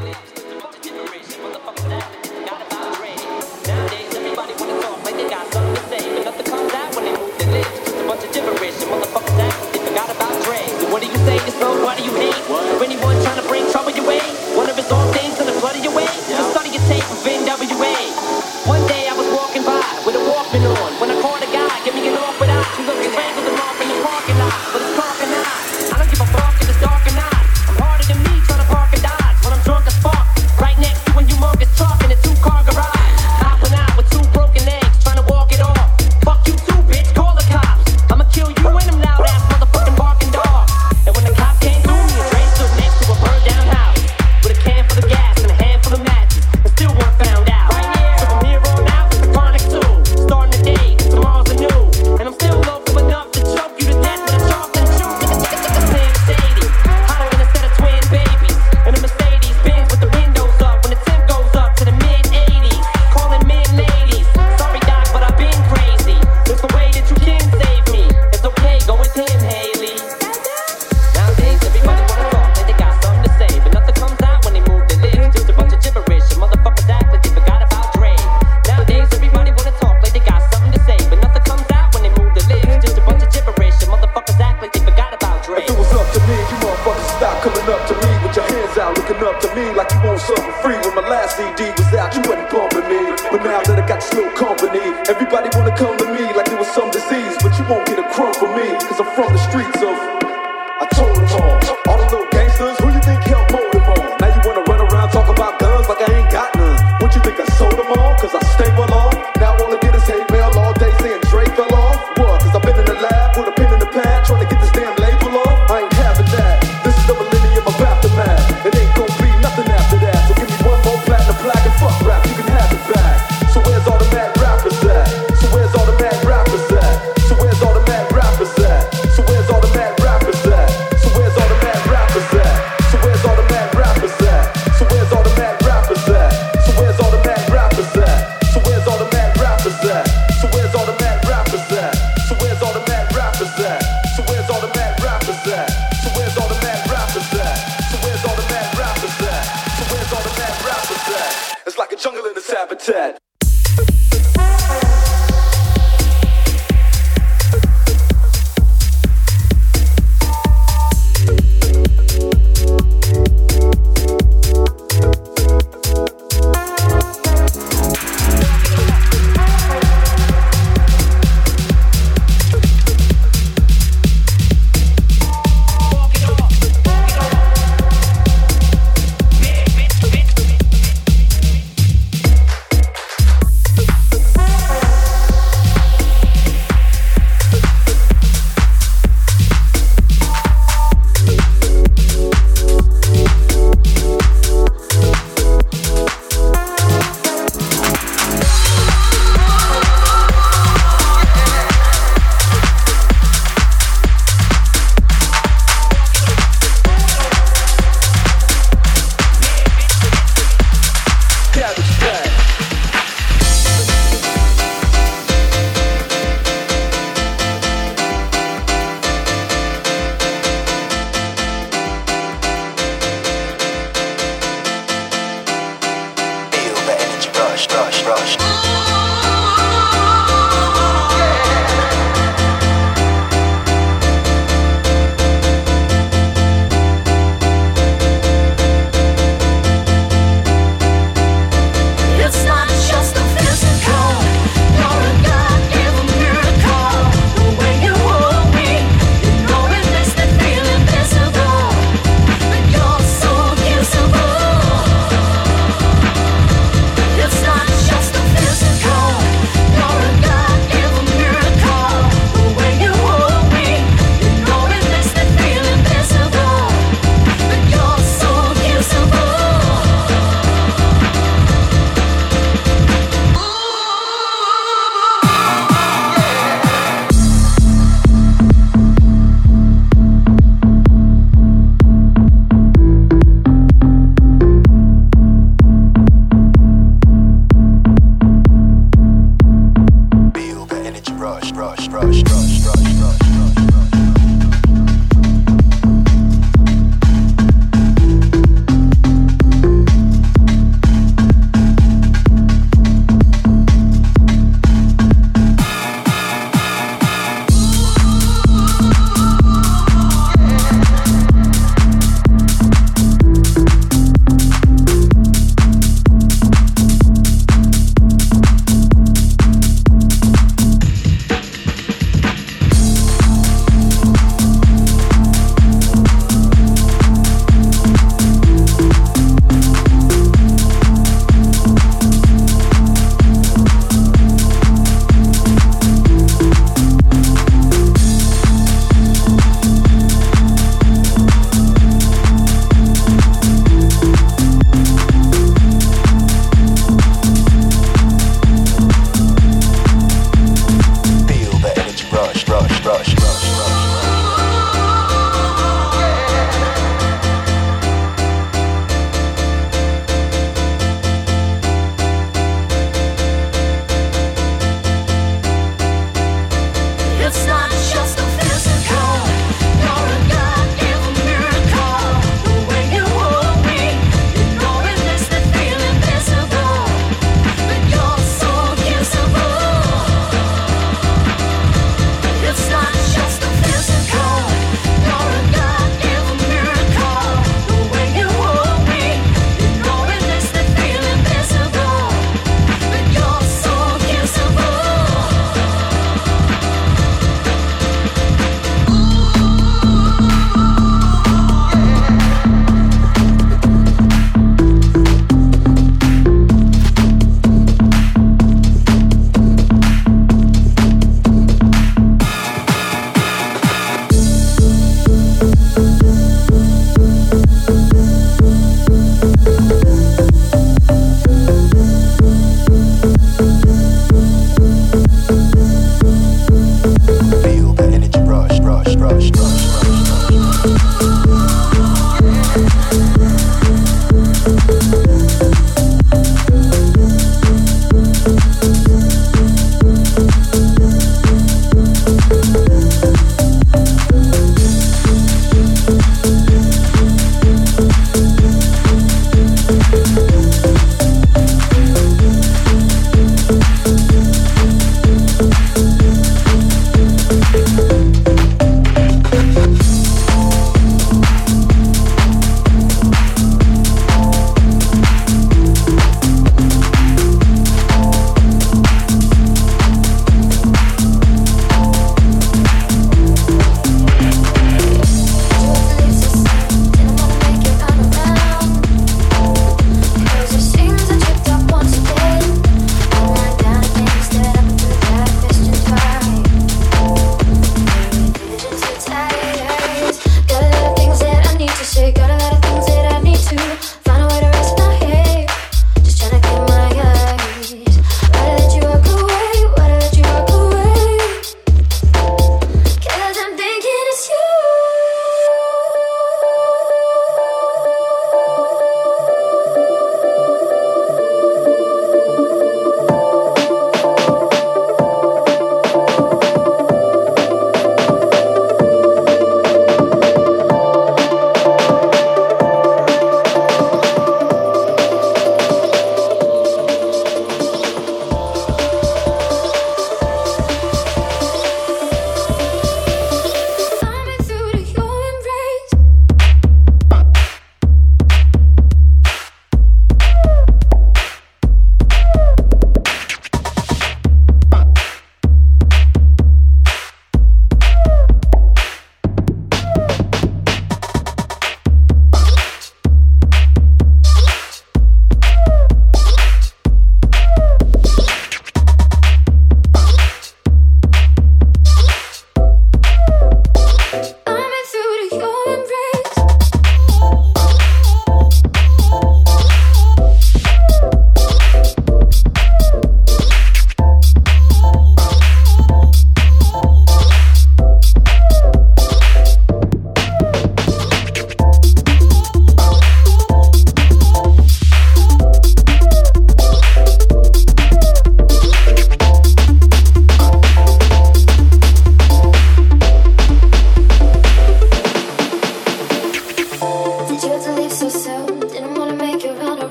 sweet.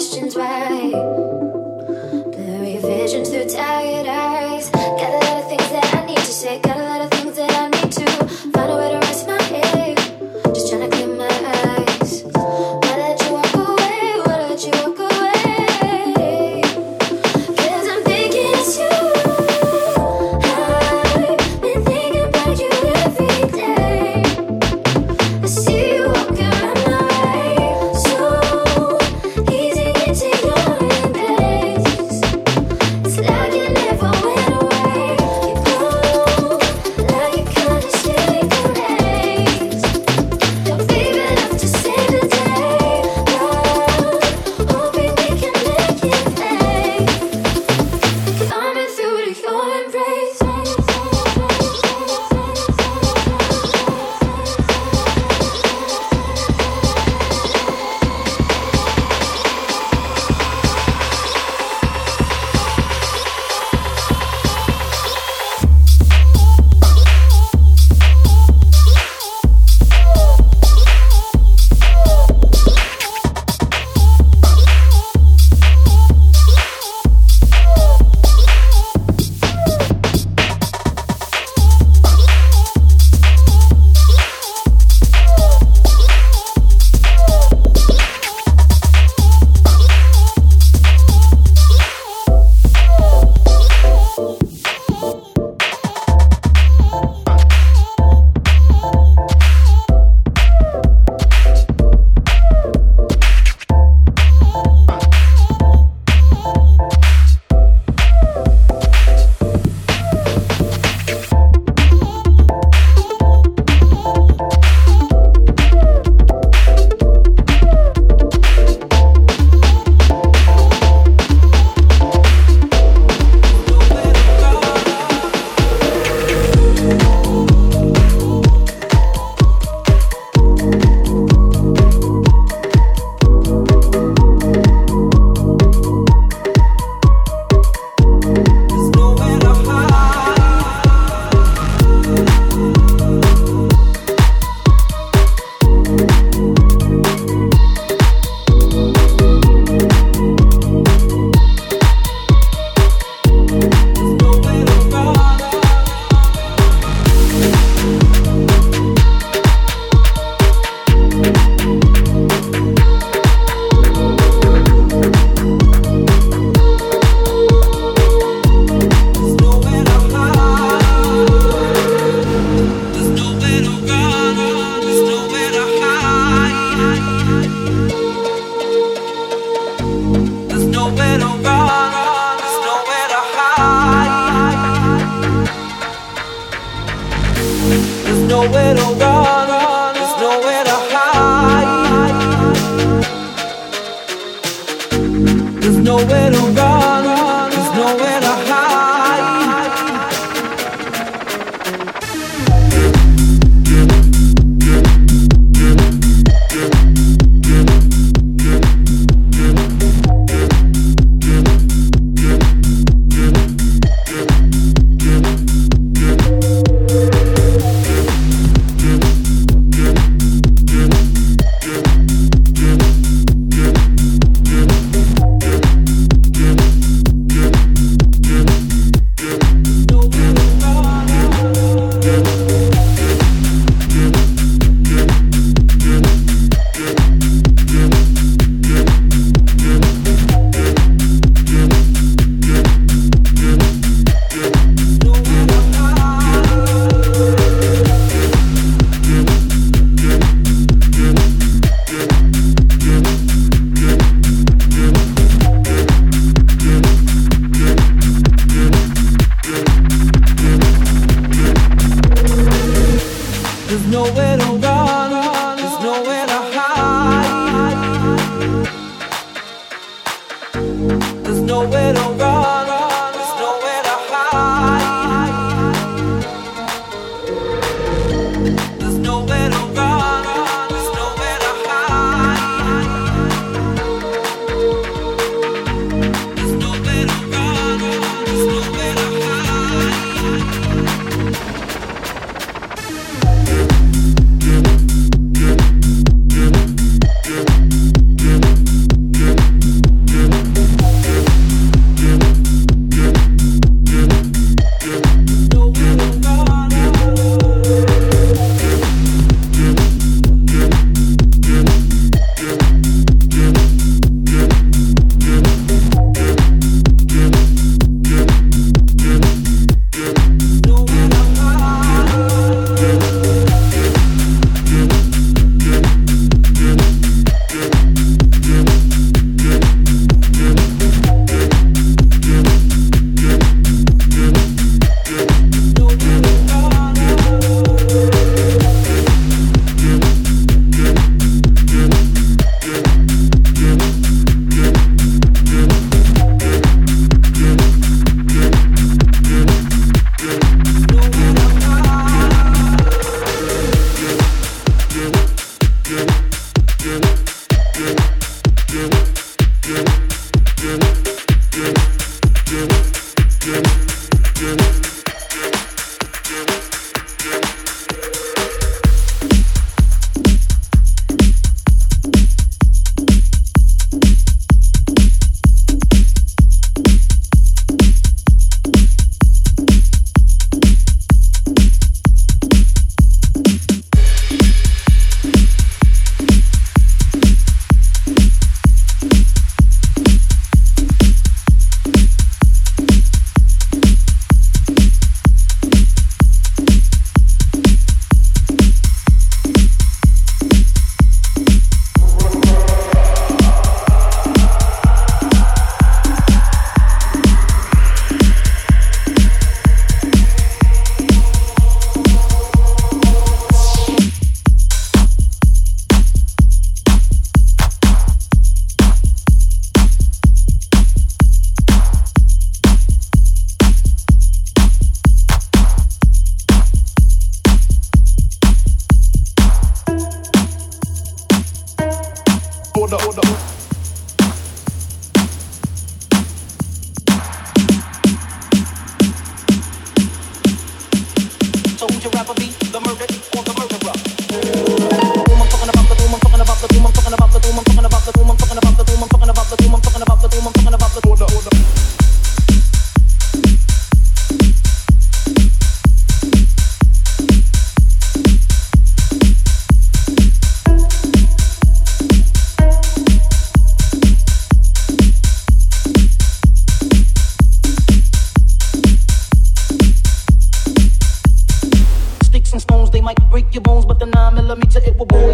You Super Bowl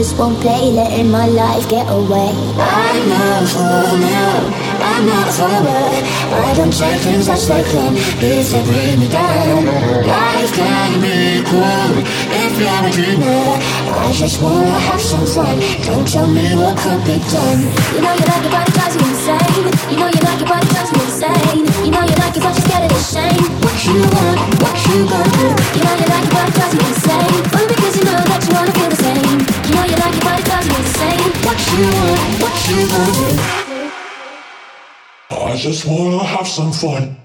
just won't play, letting my life get away. I'm not for now, I'm not forward. I don't take things as they come, if they bring me down. Life can be cool if you're a dreamer. I just wanna have some fun. Don't tell me what could be done. You know you like it, but it drives you insane. You know you like it, but it drives me insane. You know you like it, but you're scared of the shame. What you want, what you gonna do? You know you like it, but it drives me insane. Only because you know that you wanna feel the same. Know you like it, but it drives me insane. What you want, what you gonna? I just wanna have some fun.